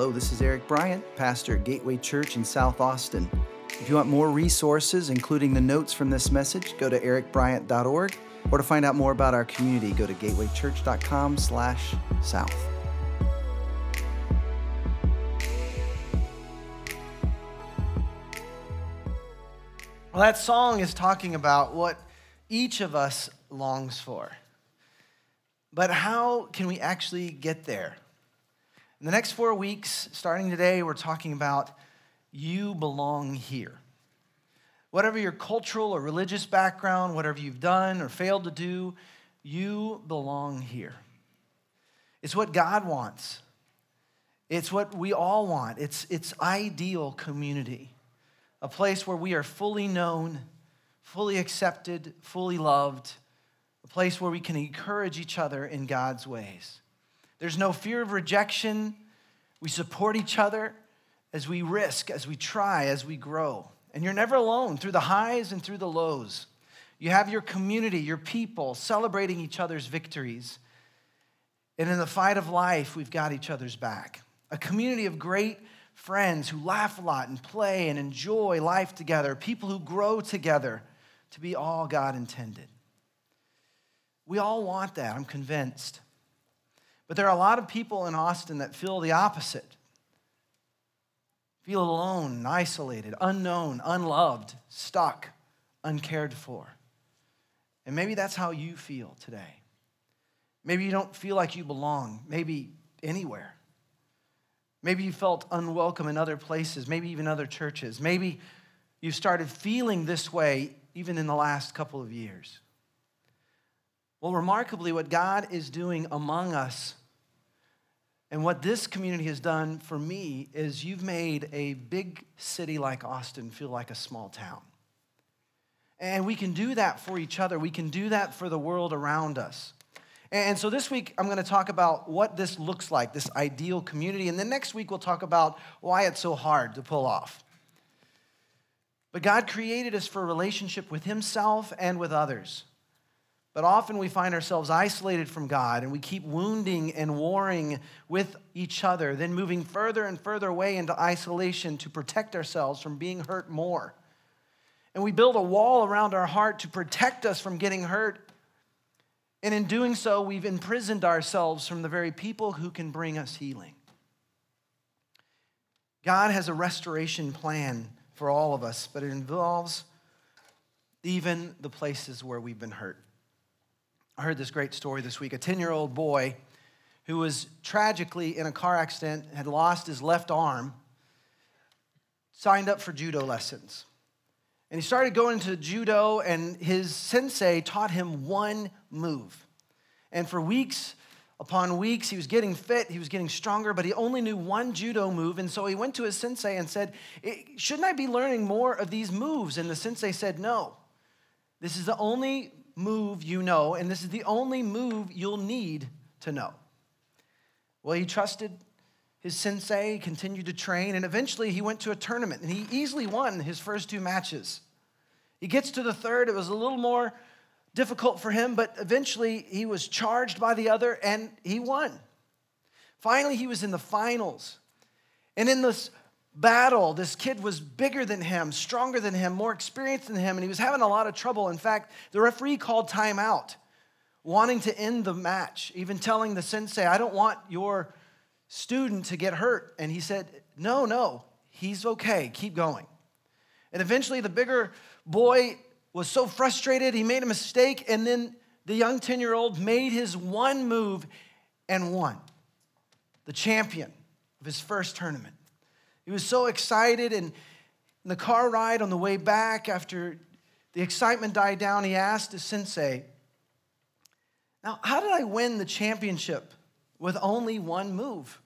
Hello, this is Eric Bryant, pastor at Gateway Church in South Austin. If you want more resources, including the notes from this message, go to ericbryant.org, or to find out more about our community, go to gatewaychurch.com/south. Well, that song is talking about what each of us longs for. But how can we actually get there? In the next four weeks, starting today, we're talking about you belong here. Whatever your cultural or religious background, whatever you've done or failed to do, you belong here. It's what God wants. It's what we all want. It's, it's ideal community, a place where we are fully known, fully accepted, fully loved, a place where we can encourage each other in God's ways. There's no fear of rejection. We support each other as we risk, as we try, as we grow. And you're never alone through the highs and through the lows. You have your community, your people celebrating each other's victories. And in the fight of life, we've got each other's back. A community of great friends who laugh a lot and play and enjoy life together, people who grow together to be all God intended. We all want that, I'm convinced. But there are a lot of people in Austin that feel the opposite feel alone, isolated, unknown, unloved, stuck, uncared for. And maybe that's how you feel today. Maybe you don't feel like you belong, maybe anywhere. Maybe you felt unwelcome in other places, maybe even other churches. Maybe you've started feeling this way even in the last couple of years. Well, remarkably, what God is doing among us and what this community has done for me is you've made a big city like Austin feel like a small town. And we can do that for each other, we can do that for the world around us. And so this week, I'm going to talk about what this looks like, this ideal community. And then next week, we'll talk about why it's so hard to pull off. But God created us for a relationship with Himself and with others. But often we find ourselves isolated from God and we keep wounding and warring with each other, then moving further and further away into isolation to protect ourselves from being hurt more. And we build a wall around our heart to protect us from getting hurt. And in doing so, we've imprisoned ourselves from the very people who can bring us healing. God has a restoration plan for all of us, but it involves even the places where we've been hurt. I heard this great story this week. A 10 year old boy who was tragically in a car accident, had lost his left arm, signed up for judo lessons. And he started going to judo, and his sensei taught him one move. And for weeks upon weeks, he was getting fit, he was getting stronger, but he only knew one judo move. And so he went to his sensei and said, Shouldn't I be learning more of these moves? And the sensei said, No. This is the only move you know, and this is the only move you'll need to know. Well, he trusted his sensei, continued to train, and eventually he went to a tournament and he easily won his first two matches. He gets to the third, it was a little more difficult for him, but eventually he was charged by the other and he won. Finally, he was in the finals. And in this battle. This kid was bigger than him, stronger than him, more experienced than him, and he was having a lot of trouble. In fact, the referee called timeout, wanting to end the match, even telling the sensei, I don't want your student to get hurt. And he said, No, no, he's okay, keep going. And eventually, the bigger boy was so frustrated, he made a mistake, and then the young 10 year old made his one move and won. The champion of his first tournament. He was so excited, and in the car ride on the way back, after the excitement died down, he asked his sensei, Now, how did I win the championship with only one move?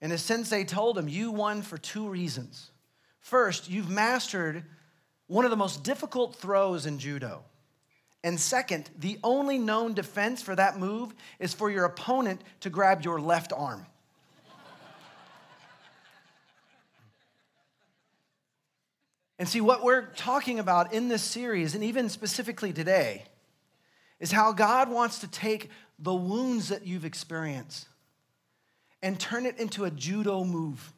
And his sensei told him, You won for two reasons. First, you've mastered one of the most difficult throws in judo. And second, the only known defense for that move is for your opponent to grab your left arm. And see, what we're talking about in this series, and even specifically today, is how God wants to take the wounds that you've experienced and turn it into a judo move.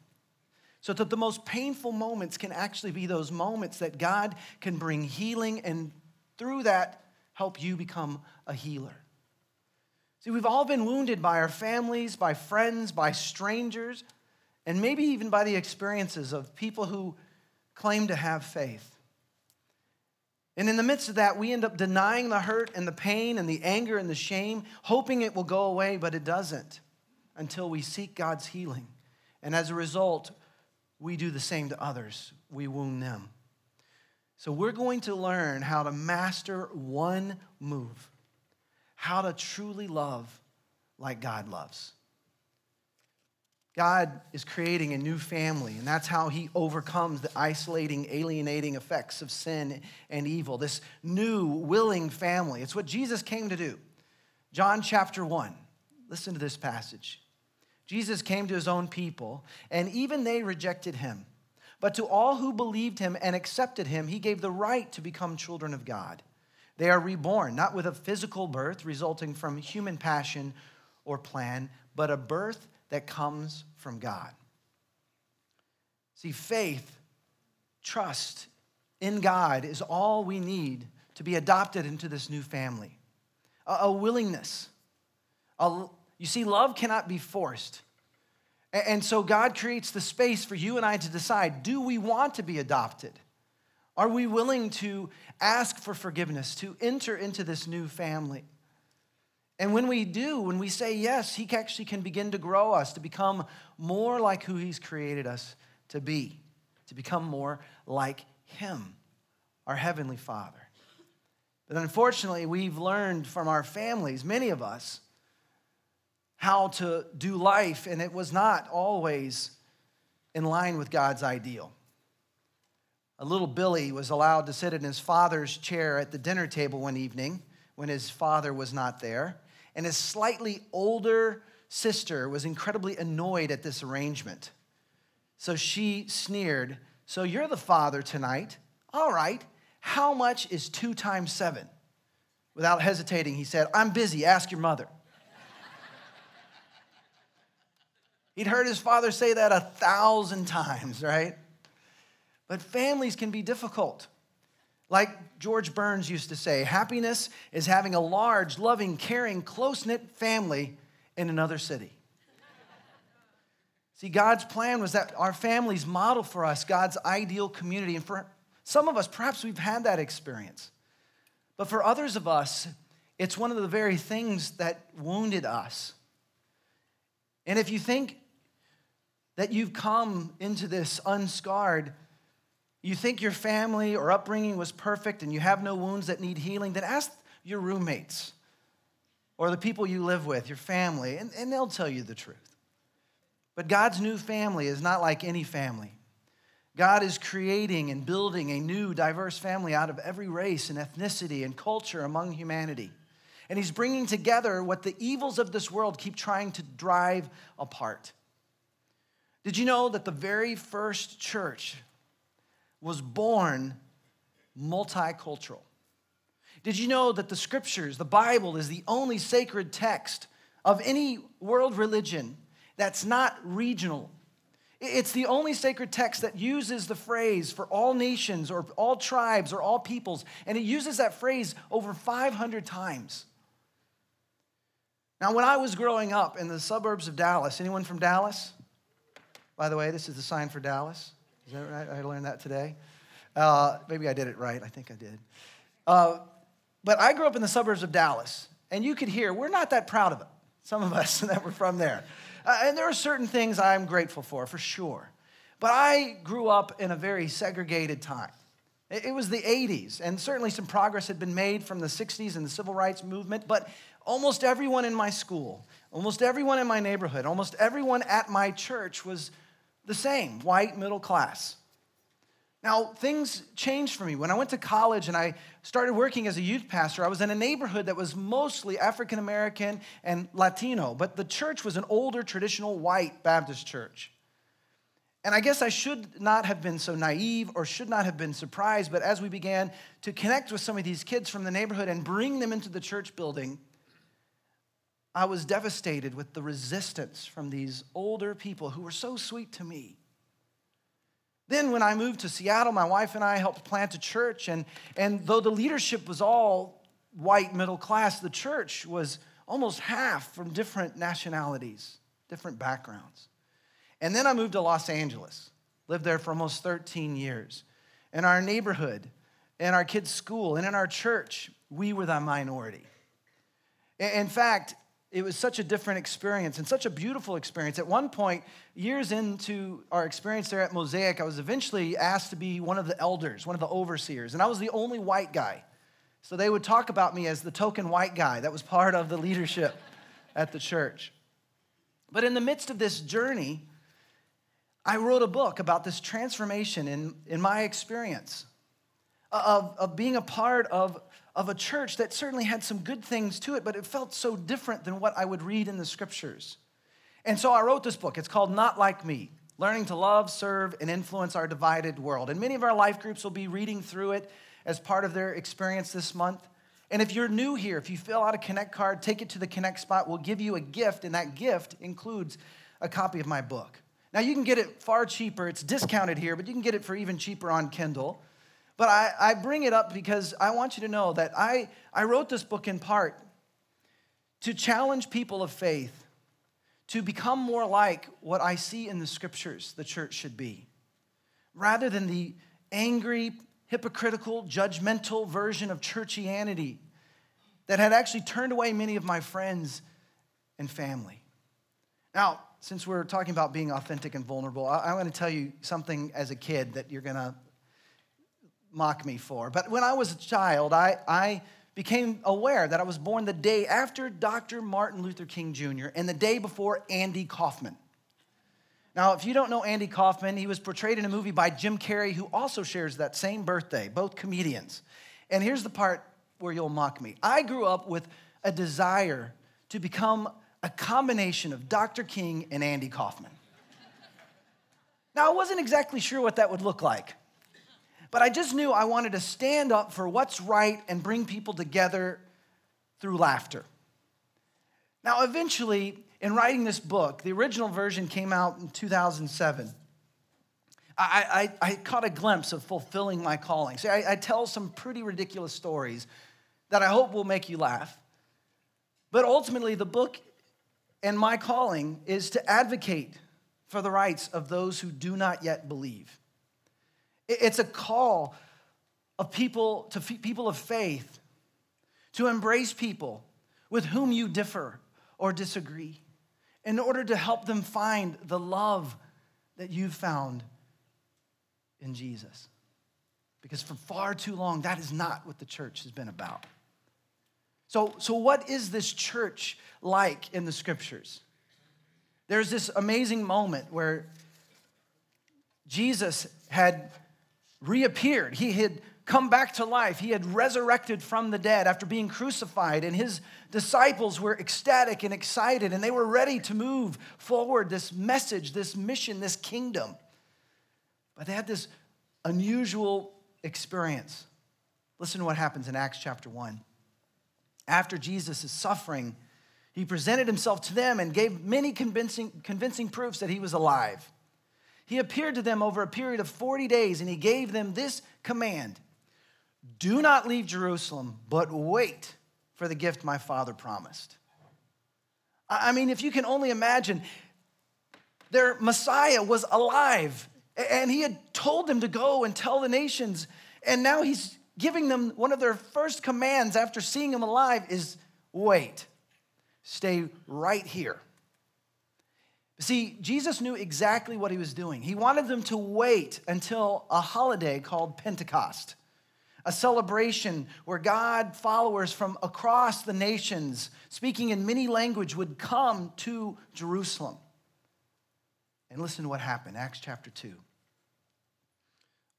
So that the most painful moments can actually be those moments that God can bring healing and through that help you become a healer. See, we've all been wounded by our families, by friends, by strangers, and maybe even by the experiences of people who claim to have faith. And in the midst of that, we end up denying the hurt and the pain and the anger and the shame, hoping it will go away, but it doesn't until we seek God's healing. And as a result, we do the same to others. We wound them. So we're going to learn how to master one move, how to truly love like God loves. God is creating a new family, and that's how he overcomes the isolating, alienating effects of sin and evil. This new, willing family. It's what Jesus came to do. John chapter 1. Listen to this passage. Jesus came to his own people, and even they rejected him. But to all who believed him and accepted him, he gave the right to become children of God. They are reborn, not with a physical birth resulting from human passion or plan, but a birth that comes from God. See, faith, trust in God is all we need to be adopted into this new family. A, a willingness. A, you see, love cannot be forced. And, and so God creates the space for you and I to decide do we want to be adopted? Are we willing to ask for forgiveness, to enter into this new family? And when we do, when we say yes, He actually can begin to grow us to become more like who He's created us to be, to become more like Him, our Heavenly Father. But unfortunately, we've learned from our families, many of us, how to do life, and it was not always in line with God's ideal. A little Billy was allowed to sit in his father's chair at the dinner table one evening when his father was not there and his slightly older sister was incredibly annoyed at this arrangement. So she sneered, So you're the father tonight. All right, how much is two times seven? Without hesitating, he said, I'm busy, ask your mother. He'd heard his father say that a thousand times, right? But families can be difficult. Like George Burns used to say, happiness is having a large, loving, caring, close knit family in another city. See, God's plan was that our families model for us God's ideal community. And for some of us, perhaps we've had that experience. But for others of us, it's one of the very things that wounded us. And if you think that you've come into this unscarred, you think your family or upbringing was perfect and you have no wounds that need healing, then ask your roommates or the people you live with, your family, and, and they'll tell you the truth. But God's new family is not like any family. God is creating and building a new, diverse family out of every race and ethnicity and culture among humanity. And He's bringing together what the evils of this world keep trying to drive apart. Did you know that the very first church was born multicultural. Did you know that the scriptures, the Bible, is the only sacred text of any world religion that's not regional? It's the only sacred text that uses the phrase for all nations or all tribes or all peoples, and it uses that phrase over 500 times. Now, when I was growing up in the suburbs of Dallas, anyone from Dallas? By the way, this is the sign for Dallas. Is that right? I learned that today. Uh, maybe I did it right. I think I did. Uh, but I grew up in the suburbs of Dallas, and you could hear we're not that proud of it, some of us that were from there. Uh, and there are certain things I'm grateful for, for sure. But I grew up in a very segregated time. It, it was the 80s, and certainly some progress had been made from the 60s and the civil rights movement, but almost everyone in my school, almost everyone in my neighborhood, almost everyone at my church was the same white middle class. Now, things changed for me. When I went to college and I started working as a youth pastor, I was in a neighborhood that was mostly African American and Latino, but the church was an older, traditional white Baptist church. And I guess I should not have been so naive or should not have been surprised, but as we began to connect with some of these kids from the neighborhood and bring them into the church building, I was devastated with the resistance from these older people who were so sweet to me. Then, when I moved to Seattle, my wife and I helped plant a church. And, and though the leadership was all white middle class, the church was almost half from different nationalities, different backgrounds. And then I moved to Los Angeles, lived there for almost 13 years. In our neighborhood, in our kids' school, and in our church, we were the minority. In fact, it was such a different experience and such a beautiful experience. At one point, years into our experience there at Mosaic, I was eventually asked to be one of the elders, one of the overseers, and I was the only white guy. So they would talk about me as the token white guy that was part of the leadership at the church. But in the midst of this journey, I wrote a book about this transformation in, in my experience of, of being a part of of a church that certainly had some good things to it, but it felt so different than what I would read in the scriptures. And so I wrote this book. It's called Not Like Me Learning to Love, Serve, and Influence Our Divided World. And many of our life groups will be reading through it as part of their experience this month. And if you're new here, if you fill out a Connect card, take it to the Connect spot. We'll give you a gift, and that gift includes a copy of my book. Now, you can get it far cheaper. It's discounted here, but you can get it for even cheaper on Kindle. But I, I bring it up because I want you to know that I, I wrote this book in part to challenge people of faith to become more like what I see in the scriptures the church should be, rather than the angry, hypocritical, judgmental version of churchianity that had actually turned away many of my friends and family. Now, since we're talking about being authentic and vulnerable, I'm going to tell you something as a kid that you're going to mock me for. But when I was a child, I, I became aware that I was born the day after Dr. Martin Luther King Jr. and the day before Andy Kaufman. Now, if you don't know Andy Kaufman, he was portrayed in a movie by Jim Carrey, who also shares that same birthday, both comedians. And here's the part where you'll mock me I grew up with a desire to become a combination of Dr. King and Andy Kaufman. Now, I wasn't exactly sure what that would look like. But I just knew I wanted to stand up for what's right and bring people together through laughter. Now, eventually, in writing this book, the original version came out in 2007. I, I, I caught a glimpse of fulfilling my calling. See, I, I tell some pretty ridiculous stories that I hope will make you laugh. But ultimately, the book and my calling is to advocate for the rights of those who do not yet believe. It's a call of people to people of faith to embrace people with whom you differ or disagree in order to help them find the love that you've found in Jesus. Because for far too long, that is not what the church has been about. So, so what is this church like in the scriptures? There's this amazing moment where Jesus had reappeared. He had come back to life. He had resurrected from the dead after being crucified, and his disciples were ecstatic and excited, and they were ready to move forward this message, this mission, this kingdom. But they had this unusual experience. Listen to what happens in Acts chapter 1. After Jesus suffering, he presented himself to them and gave many convincing, convincing proofs that he was alive. He appeared to them over a period of 40 days and he gave them this command Do not leave Jerusalem, but wait for the gift my father promised. I mean, if you can only imagine, their Messiah was alive and he had told them to go and tell the nations. And now he's giving them one of their first commands after seeing him alive is wait, stay right here. See, Jesus knew exactly what he was doing. He wanted them to wait until a holiday called Pentecost, a celebration where God followers from across the nations, speaking in many language, would come to Jerusalem. And listen to what happened, Acts chapter 2.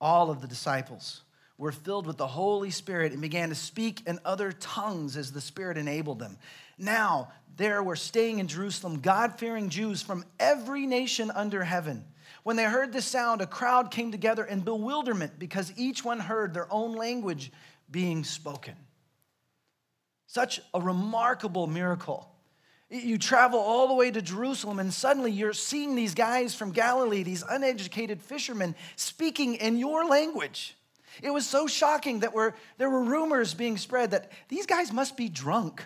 All of the disciples were filled with the Holy Spirit and began to speak in other tongues as the Spirit enabled them. Now, there were staying in Jerusalem God fearing Jews from every nation under heaven. When they heard this sound, a crowd came together in bewilderment because each one heard their own language being spoken. Such a remarkable miracle. You travel all the way to Jerusalem, and suddenly you're seeing these guys from Galilee, these uneducated fishermen, speaking in your language. It was so shocking that we're, there were rumors being spread that these guys must be drunk.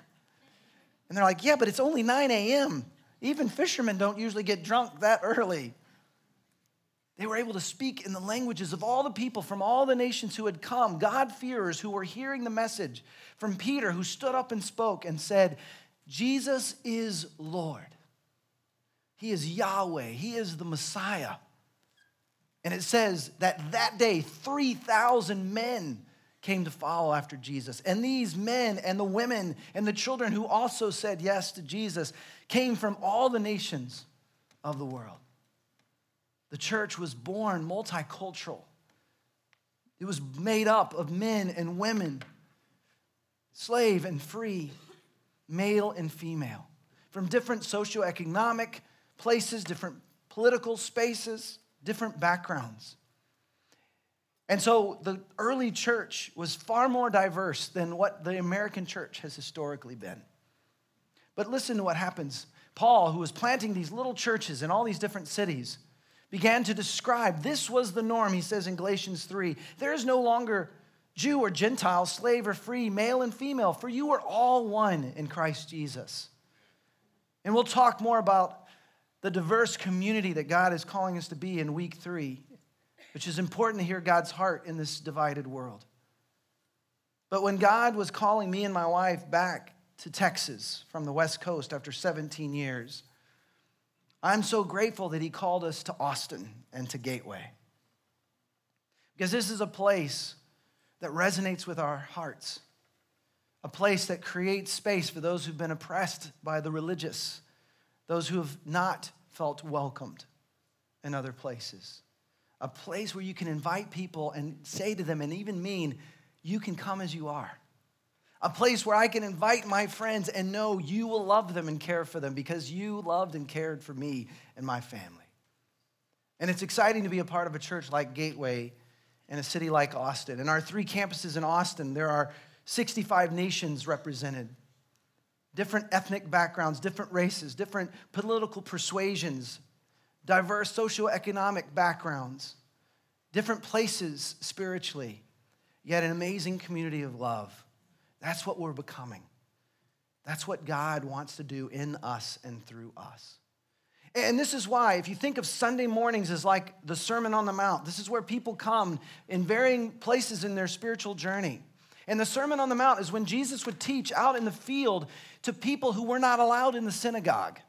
And they're like, yeah, but it's only 9 a.m. Even fishermen don't usually get drunk that early. They were able to speak in the languages of all the people from all the nations who had come, God-fearers who were hearing the message from Peter, who stood up and spoke and said, Jesus is Lord. He is Yahweh. He is the Messiah. And it says that that day, 3,000 men came to follow after Jesus. And these men and the women and the children who also said yes to Jesus came from all the nations of the world. The church was born multicultural. It was made up of men and women, slave and free, male and female, from different socioeconomic places, different political spaces, different backgrounds. And so the early church was far more diverse than what the American church has historically been. But listen to what happens. Paul, who was planting these little churches in all these different cities, began to describe this was the norm, he says in Galatians 3. There is no longer Jew or Gentile, slave or free, male and female, for you are all one in Christ Jesus. And we'll talk more about the diverse community that God is calling us to be in week three, which is important to hear God's heart in this divided world. But when God was calling me and my wife back to Texas from the West Coast after 17 years, I'm so grateful that He called us to Austin and to Gateway. Because this is a place that resonates with our hearts, a place that creates space for those who've been oppressed by the religious, those who have not felt welcomed in other places, a place where you can invite people and say to them, and even mean, you can come as you are a place where I can invite my friends and know you will love them and care for them because you loved and cared for me and my family. And it's exciting to be a part of a church like Gateway in a city like Austin. In our three campuses in Austin, there are 65 nations represented, different ethnic backgrounds, different races, different political persuasions, diverse socioeconomic backgrounds, different places spiritually, yet an amazing community of love. That's what we're becoming. That's what God wants to do in us and through us. And this is why, if you think of Sunday mornings as like the Sermon on the Mount, this is where people come in varying places in their spiritual journey. And the Sermon on the Mount is when Jesus would teach out in the field to people who were not allowed in the synagogue.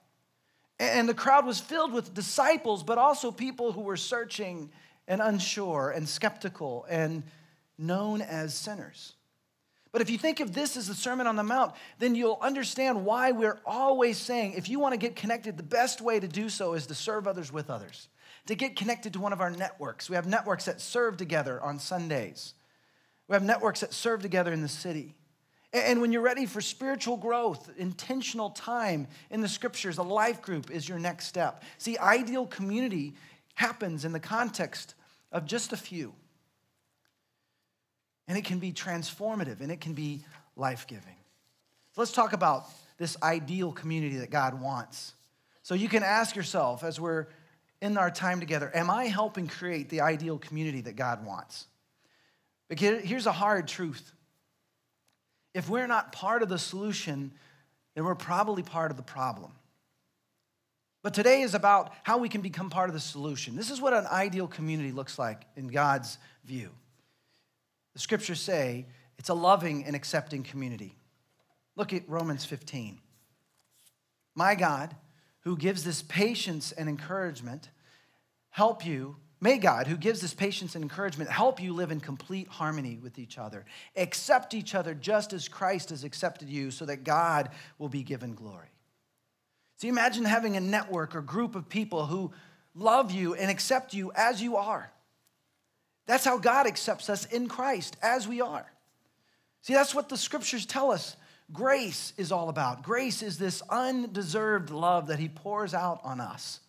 And the crowd was filled with disciples, but also people who were searching and unsure and skeptical and known as sinners. But if you think of this as the Sermon on the Mount, then you'll understand why we're always saying if you want to get connected, the best way to do so is to serve others with others, to get connected to one of our networks. We have networks that serve together on Sundays, we have networks that serve together in the city. And when you're ready for spiritual growth, intentional time in the scriptures, a life group is your next step. See, ideal community happens in the context of just a few. And it can be transformative and it can be life giving. So let's talk about this ideal community that God wants. So you can ask yourself as we're in our time together Am I helping create the ideal community that God wants? Because here's a hard truth if we're not part of the solution, then we're probably part of the problem. But today is about how we can become part of the solution. This is what an ideal community looks like in God's view. The scriptures say it's a loving and accepting community. Look at Romans 15. My God, who gives this patience and encouragement, help you. May God, who gives us patience and encouragement, help you live in complete harmony with each other. Accept each other just as Christ has accepted you, so that God will be given glory. So imagine having a network or group of people who love you and accept you as you are. That's how God accepts us in Christ as we are. See, that's what the scriptures tell us grace is all about. Grace is this undeserved love that He pours out on us.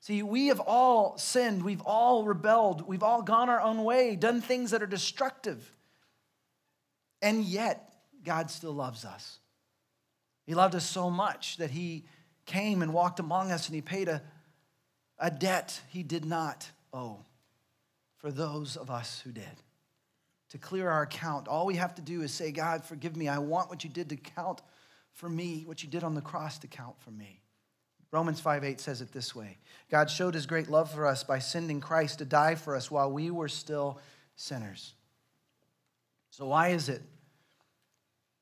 See, we have all sinned, we've all rebelled, we've all gone our own way, done things that are destructive. And yet, God still loves us. He loved us so much that he came and walked among us and he paid a, a debt he did not owe for those of us who did. To clear our account, all we have to do is say, God, forgive me. I want what you did to count for me, what you did on the cross to count for me. Romans 5 8 says it this way God showed his great love for us by sending Christ to die for us while we were still sinners. So, why is it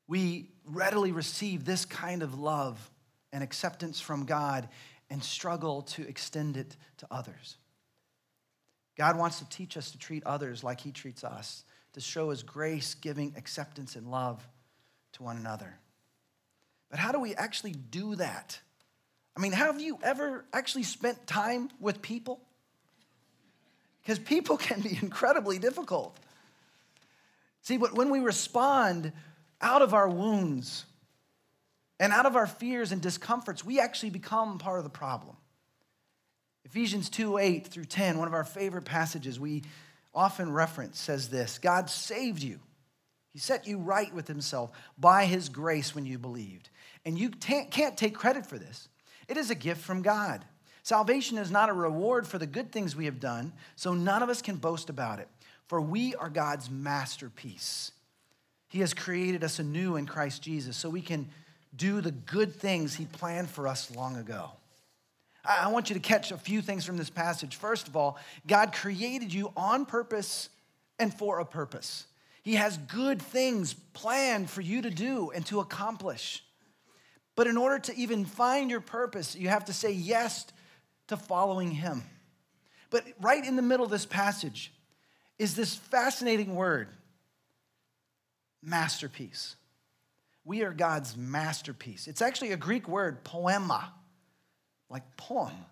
we readily receive this kind of love and acceptance from God and struggle to extend it to others? God wants to teach us to treat others like he treats us, to show his grace, giving acceptance and love to one another. But how do we actually do that? I mean, have you ever actually spent time with people? Because people can be incredibly difficult. See, but when we respond out of our wounds and out of our fears and discomforts, we actually become part of the problem. Ephesians 2 8 through 10, one of our favorite passages we often reference, says this God saved you. He set you right with Himself by His grace when you believed. And you can't take credit for this, it is a gift from God. Salvation is not a reward for the good things we have done, so none of us can boast about it, for we are God's masterpiece. He has created us anew in Christ Jesus so we can do the good things He planned for us long ago. I want you to catch a few things from this passage. First of all, God created you on purpose and for a purpose. He has good things planned for you to do and to accomplish. But in order to even find your purpose, you have to say yes to following Him. But right in the middle of this passage is this fascinating word masterpiece. We are God's masterpiece. It's actually a Greek word, poema like poem.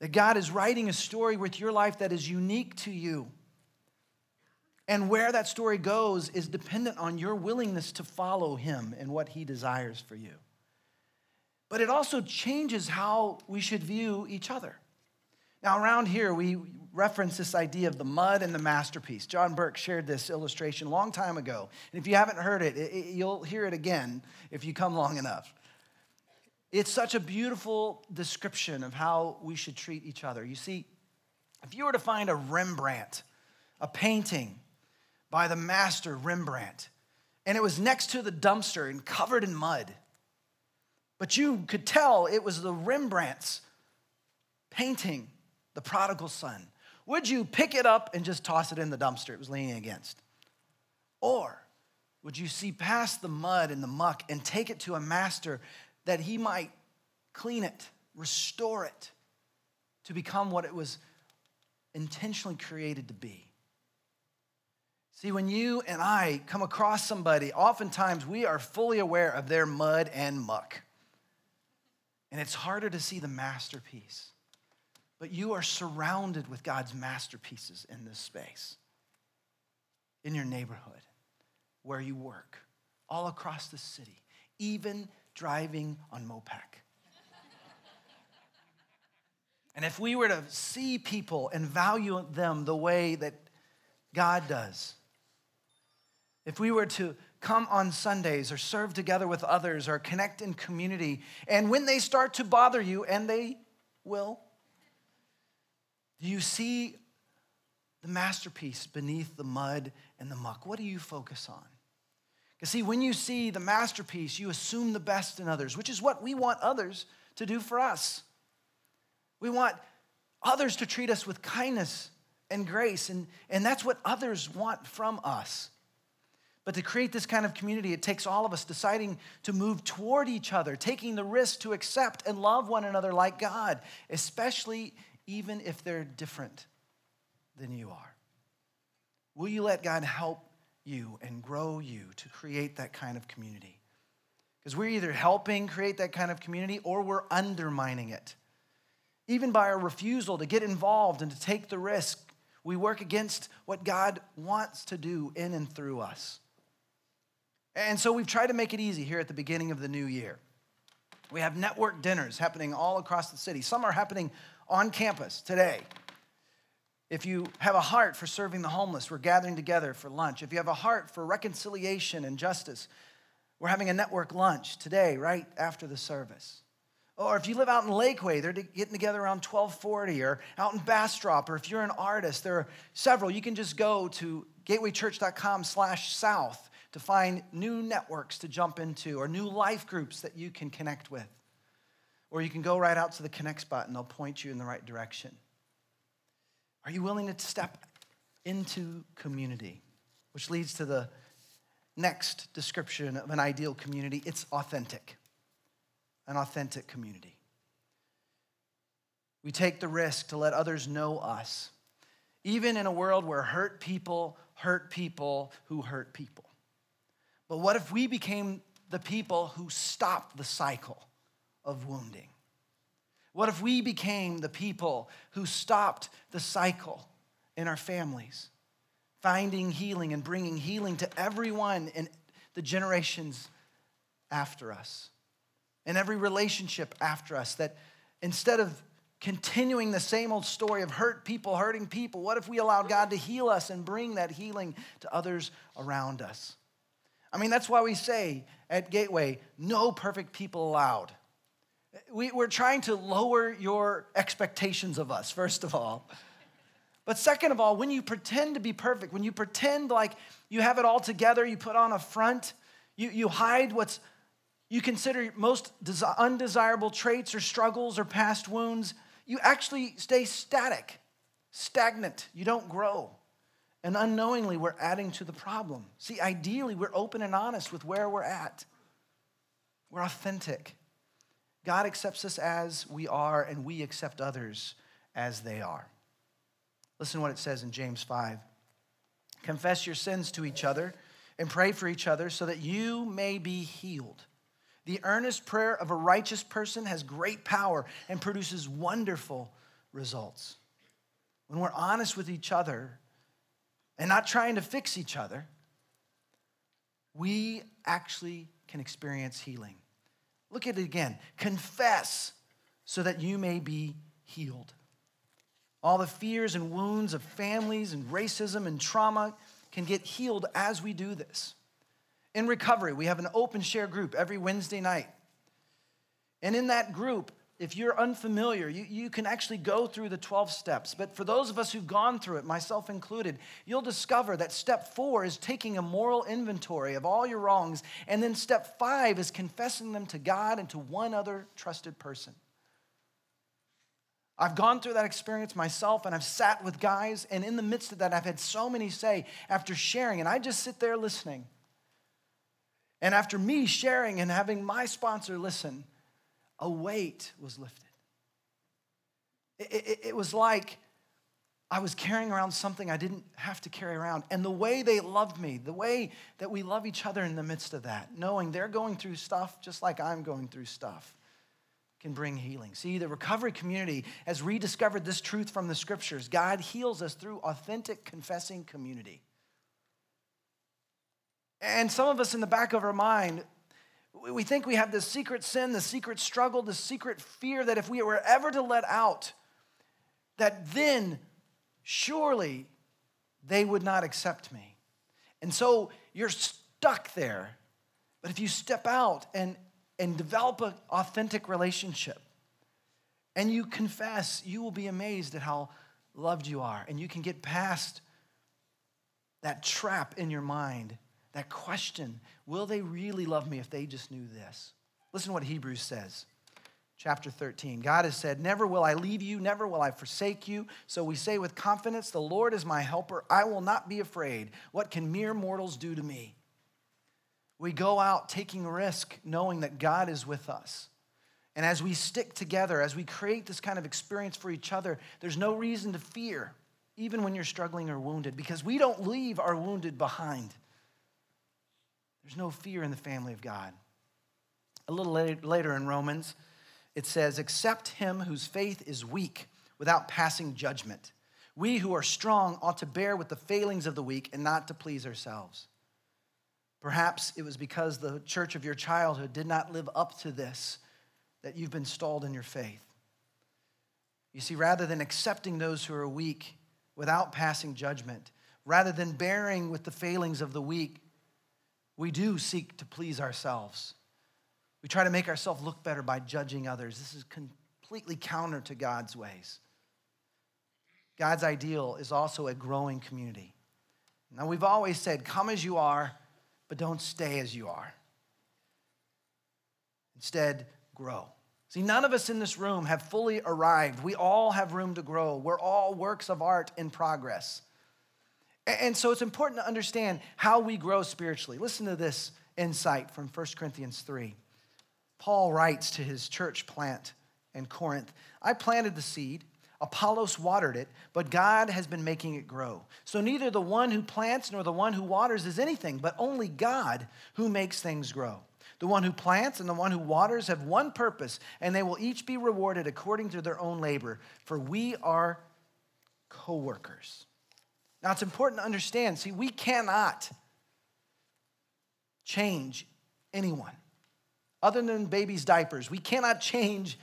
That God is writing a story with your life that is unique to you. And where that story goes is dependent on your willingness to follow Him and what He desires for you. But it also changes how we should view each other. Now, around here, we reference this idea of the mud and the masterpiece. John Burke shared this illustration a long time ago. And if you haven't heard it, it you'll hear it again if you come long enough. It's such a beautiful description of how we should treat each other. You see, if you were to find a Rembrandt, a painting by the master Rembrandt, and it was next to the dumpster and covered in mud, but you could tell it was the Rembrandt's painting, the prodigal son, would you pick it up and just toss it in the dumpster it was leaning against? Or would you see past the mud and the muck and take it to a master that he might clean it, restore it to become what it was intentionally created to be. See, when you and I come across somebody, oftentimes we are fully aware of their mud and muck. And it's harder to see the masterpiece. But you are surrounded with God's masterpieces in this space, in your neighborhood, where you work, all across the city, even driving on Mopac. and if we were to see people and value them the way that God does, if we were to come on Sundays or serve together with others or connect in community, and when they start to bother you, and they will, do you see the masterpiece beneath the mud and the muck? What do you focus on? You see, when you see the masterpiece, you assume the best in others, which is what we want others to do for us. We want others to treat us with kindness and grace, and, and that's what others want from us. But to create this kind of community, it takes all of us deciding to move toward each other, taking the risk to accept and love one another like God, especially even if they're different than you are. Will you let God help you and grow you to create that kind of community. Because we're either helping create that kind of community or we're undermining it. Even by our refusal to get involved and to take the risk, we work against what God wants to do in and through us. And so we've tried to make it easy here at the beginning of the new year. We have network dinners happening all across the city. Some are happening on campus today. If you have a heart for serving the homeless, we're gathering together for lunch. If you have a heart for reconciliation and justice, We're having a network lunch today, right after the service. Or if you live out in Lakeway, they're getting together around 1240, or out in Bastrop, or if you're an artist, there are several. You can just go to gatewaychurch.com slash south to find new networks to jump into or new life groups that you can connect with. Or you can go right out to the connect spot and they'll point you in the right direction. Are you willing to step into community? Which leads to the next description of an ideal community it's authentic an authentic community. We take the risk to let others know us, even in a world where hurt people hurt people who hurt people. But what if we became the people who stopped the cycle of wounding? What if we became the people who stopped the cycle in our families, finding healing and bringing healing to everyone in the generations after us? in every relationship after us that instead of continuing the same old story of hurt people hurting people, what if we allowed God to heal us and bring that healing to others around us? I mean, that's why we say at Gateway, no perfect people allowed. We, are trying to lower your expectations of us, first of all. But second of all, when you pretend to be perfect, when you pretend like you have it all together, you put on a front, you, you hide what's you consider most undesirable traits or struggles or past wounds, you actually stay static, stagnant. You don't grow. And unknowingly, we're adding to the problem. See, ideally, we're open and honest with where we're at. We're authentic. God accepts us as we are, and we accept others as they are. Listen to what it says in James 5. Confess your sins to each other and pray for each other so that you may be healed. The earnest prayer of a righteous person has great power and produces wonderful results. When we're honest with each other and not trying to fix each other, we actually can experience healing. Look at it again. Confess so that you may be healed. All the fears and wounds of families and racism and trauma can get healed as we do this. In recovery, we have an open share group every Wednesday night. And in that group, if you're unfamiliar, you, you can actually go through the 12 steps. But for those of us who've gone through it, myself included, you'll discover that step four is taking a moral inventory of all your wrongs. And then step five is confessing them to God and to one other trusted person. I've gone through that experience myself and I've sat with guys, and in the midst of that, I've had so many say after sharing, and I just sit there listening. And after me sharing and having my sponsor listen, a weight was lifted. It, it, it, was like I was carrying around something I didn't have to carry around. And the way they loved me, the way that we love each other in the midst of that, knowing they're going through stuff just like I'm going through stuff, can bring healing. See, the recovery community has rediscovered this truth from the scriptures. God heals us through authentic confessing community. And some of us in the back of our mind, we think we have this secret sin, the secret struggle, the secret fear that if we were ever to let out, that then surely they would not accept me. And so you're stuck there. But if you step out and, and develop an authentic relationship and you confess, you will be amazed at how loved you are. And you can get past that trap in your mind that question will they really love me if they just knew this? Listen to what Hebrews says. Chapter 13. God has said, Never will I leave you, never will I forsake you. So we say with confidence, The Lord is my helper. I will not be afraid. What can mere mortals do to me? We go out taking risk, knowing that God is with us. And as we stick together, as we create this kind of experience for each other, there's no reason to fear, even when you're struggling or wounded, because we don't leave our wounded behind. There's no fear in the family of God. A little later in Romans, it says, Accept him whose faith is weak without passing judgment. We who are strong ought to bear with the failings of the weak and not to please ourselves. Perhaps it was because the church of your childhood did not live up to this that you've been stalled in your faith. You see, rather than accepting those who are weak without passing judgment, rather than bearing with the failings of the weak, We do seek to please ourselves. We try to make ourselves look better by judging others. This is completely counter to God's ways. God's ideal is also a growing community. Now, we've always said, come as you are, but don't stay as you are. Instead, grow. See, none of us in this room have fully arrived. We all have room to grow. We're all works of art in progress. And so it's important to understand how we grow spiritually. Listen to this insight from 1 Corinthians 3. Paul writes to his church plant in Corinth I planted the seed, Apollos watered it, but God has been making it grow. So neither the one who plants nor the one who waters is anything, but only God who makes things grow. The one who plants and the one who waters have one purpose, and they will each be rewarded according to their own labor, for we are co workers. Now, it's important to understand see, we cannot change anyone other than babies' diapers. We cannot change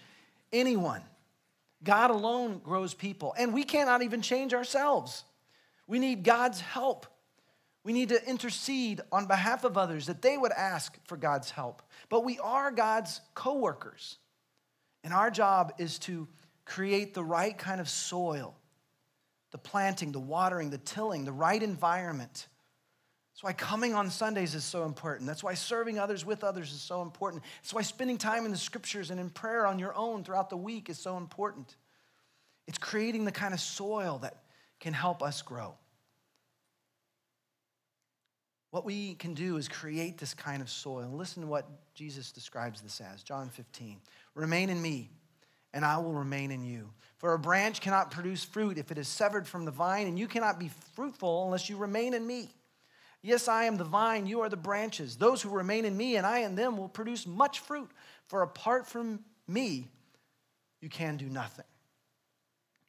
anyone. God alone grows people, and we cannot even change ourselves. We need God's help. We need to intercede on behalf of others that they would ask for God's help. But we are God's co workers, and our job is to create the right kind of soil the planting, the watering, the tilling, the right environment. That's why coming on Sundays is so important. That's why serving others with others is so important. That's why spending time in the scriptures and in prayer on your own throughout the week is so important. It's creating the kind of soil that can help us grow. What we can do is create this kind of soil. Listen to what Jesus describes this as John 15. Remain in me, and I will remain in you. For a branch cannot produce fruit if it is severed from the vine, and you cannot be fruitful unless you remain in me. Yes, I am the vine, you are the branches. Those who remain in me and I in them will produce much fruit, for apart from me, you can do nothing.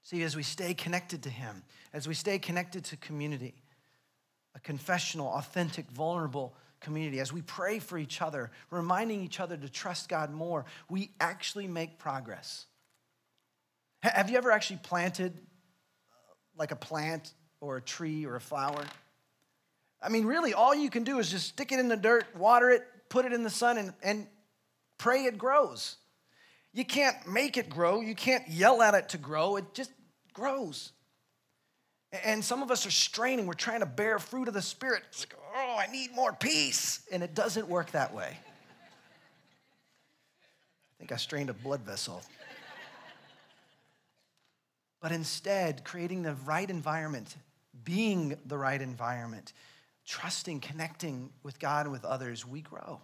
See, as we stay connected to Him, as we stay connected to community, a confessional, authentic, vulnerable community, as we pray for each other, reminding each other to trust God more, we actually make progress. Have you ever actually planted uh, like a plant or a tree or a flower? I mean, really, all you can do is just stick it in the dirt, water it, put it in the sun, and, and pray it grows. You can't make it grow. You can't yell at it to grow. It just grows. And some of us are straining. We're trying to bear fruit of the Spirit. It's like, oh, I need more peace. And it doesn't work that way. I think I strained a blood vessel but instead creating the right environment, being the right environment, trusting, connecting with God and with others, we grow.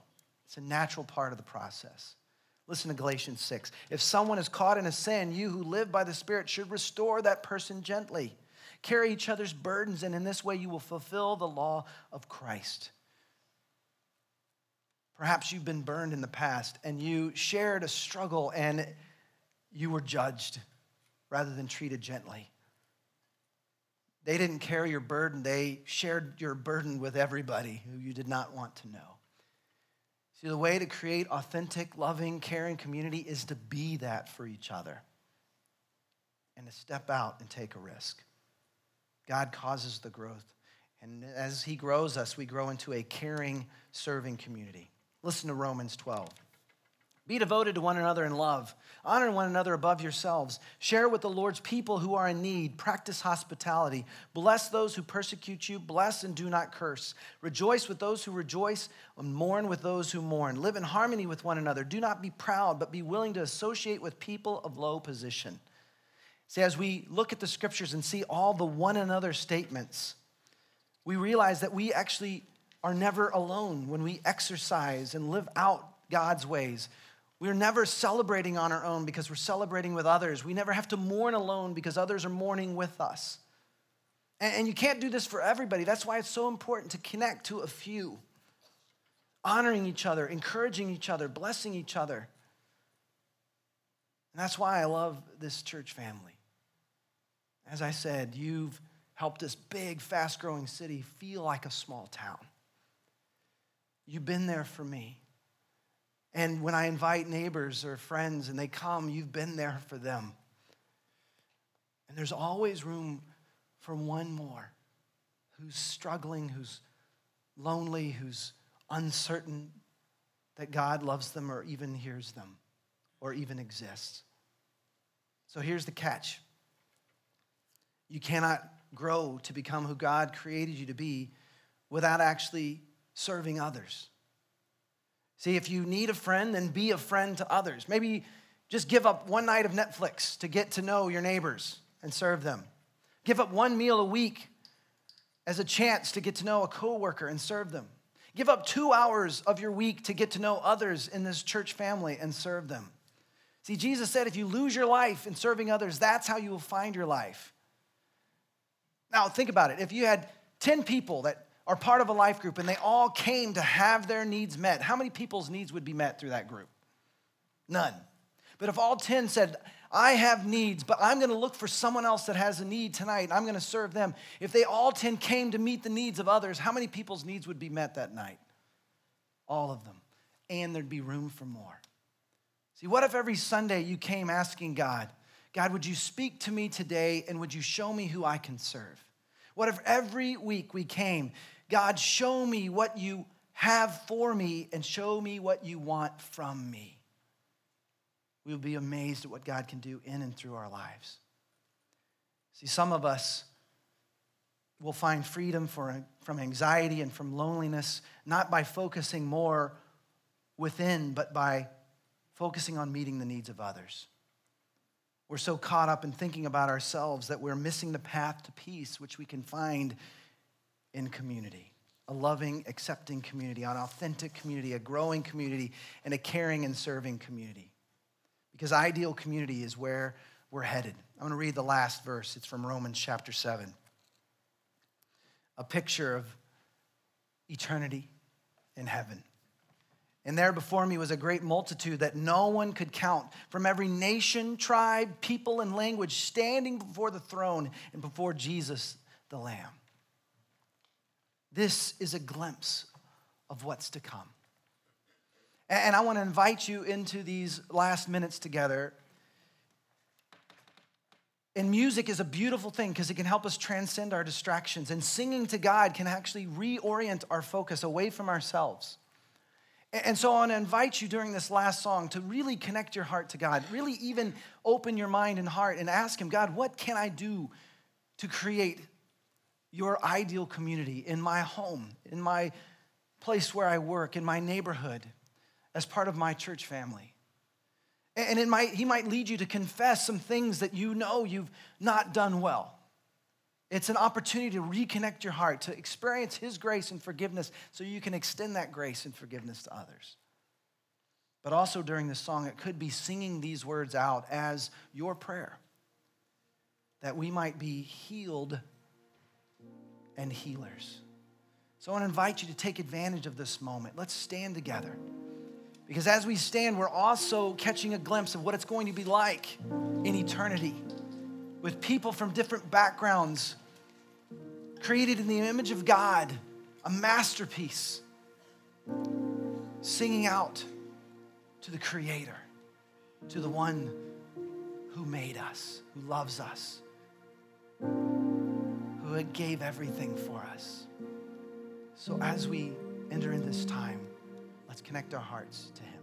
It's a natural part of the process. Listen to Galatians 6. If someone is caught in a sin, you who live by the Spirit should restore that person gently. Carry each other's burdens, and in this way you will fulfill the law of Christ. Perhaps you've been burned in the past and you shared a struggle and you were judged rather than treated gently. They didn't carry your burden, they shared your burden with everybody who you did not want to know. See, the way to create authentic, loving, caring community is to be that for each other and to step out and take a risk. God causes the growth. And as He grows us, we grow into a caring, serving community. Listen to Romans 12. Be devoted to one another in love. Honor one another above yourselves. Share with the Lord's people who are in need. Practice hospitality. Bless those who persecute you. Bless and do not curse. Rejoice with those who rejoice and mourn with those who mourn. Live in harmony with one another. Do not be proud, but be willing to associate with people of low position. See, as we look at the scriptures and see all the one another statements, we realize that we actually are never alone when we exercise and live out God's ways. We're never celebrating on our own because we're celebrating with others. We never have to mourn alone because others are mourning with us. And you can't do this for everybody. That's why it's so important to connect to a few, honoring each other, encouraging each other, blessing each other. And that's why I love this church family. As I said, you've helped this big, fast growing city feel like a small town. You've been there for me. And when I invite neighbors or friends and they come, you've been there for them. And there's always room for one more who's struggling, who's lonely, who's uncertain that God loves them or even hears them or even exists. So here's the catch you cannot grow to become who God created you to be without actually serving others. See, if you need a friend, then be a friend to others. Maybe just give up one night of Netflix to get to know your neighbors and serve them. Give up one meal a week as a chance to get to know a coworker and serve them. Give up two hours of your week to get to know others in this church family and serve them. See, Jesus said if you lose your life in serving others, that's how you will find your life. Now, think about it. If you had 10 people that are part of a life group and they all came to have their needs met, how many people's needs would be met through that group? None. But if all 10 said, I have needs, but I'm to look for someone else that has a need tonight. and I'm to serve them. If they all 10 came to meet the needs of others, how many people's needs would be met that night? All of them. And there'd be room for more. See, what if every Sunday you came asking God, God, would you speak to me today and would you show me who I can serve? What if every week we came, God, show me what you have for me and show me what you want from me? we will be amazed at what God can do in and through our lives. See, some of us will find freedom for, from anxiety and from loneliness, not by focusing more within, but by focusing on meeting the needs of others. We're so caught up in thinking about ourselves that we're missing the path to peace, which we can find in community a loving, accepting community, an authentic community, a growing community, and a caring and serving community because ideal community is where we're headed. I'm going to read the last verse. It's from Romans chapter 7. A picture of eternity in heaven. And there before me was a great multitude that no one could count from every nation, tribe, people, and language standing before the throne and before Jesus the Lamb. This is a glimpse of what's to come. And I want to invite you into these last minutes together. And music is a beautiful thing because it can help us transcend our distractions. And singing to God can actually reorient our focus away from ourselves. And so I want to invite you during this last song to really connect your heart to God, really even open your mind and heart and ask Him, God, what can I do to create your ideal community in my home, in my place where I work, in my neighborhood? as part of my church family. And it might, he might lead you to confess some things that you know you've not done well. It's an opportunity to reconnect your heart, to experience his grace and forgiveness so you can extend that grace and forgiveness to others. But also during this song, it could be singing these words out as your prayer that we might be healed and healers. So I want to invite you to take advantage of this moment. Let's stand together. Because as we stand, we're also catching a glimpse of what it's going to be like in eternity with people from different backgrounds, created in the image of God, a masterpiece, singing out to the Creator, to the one who made us, who loves us, who gave everything for us. So as we enter in this time, Let's connect our hearts to Him.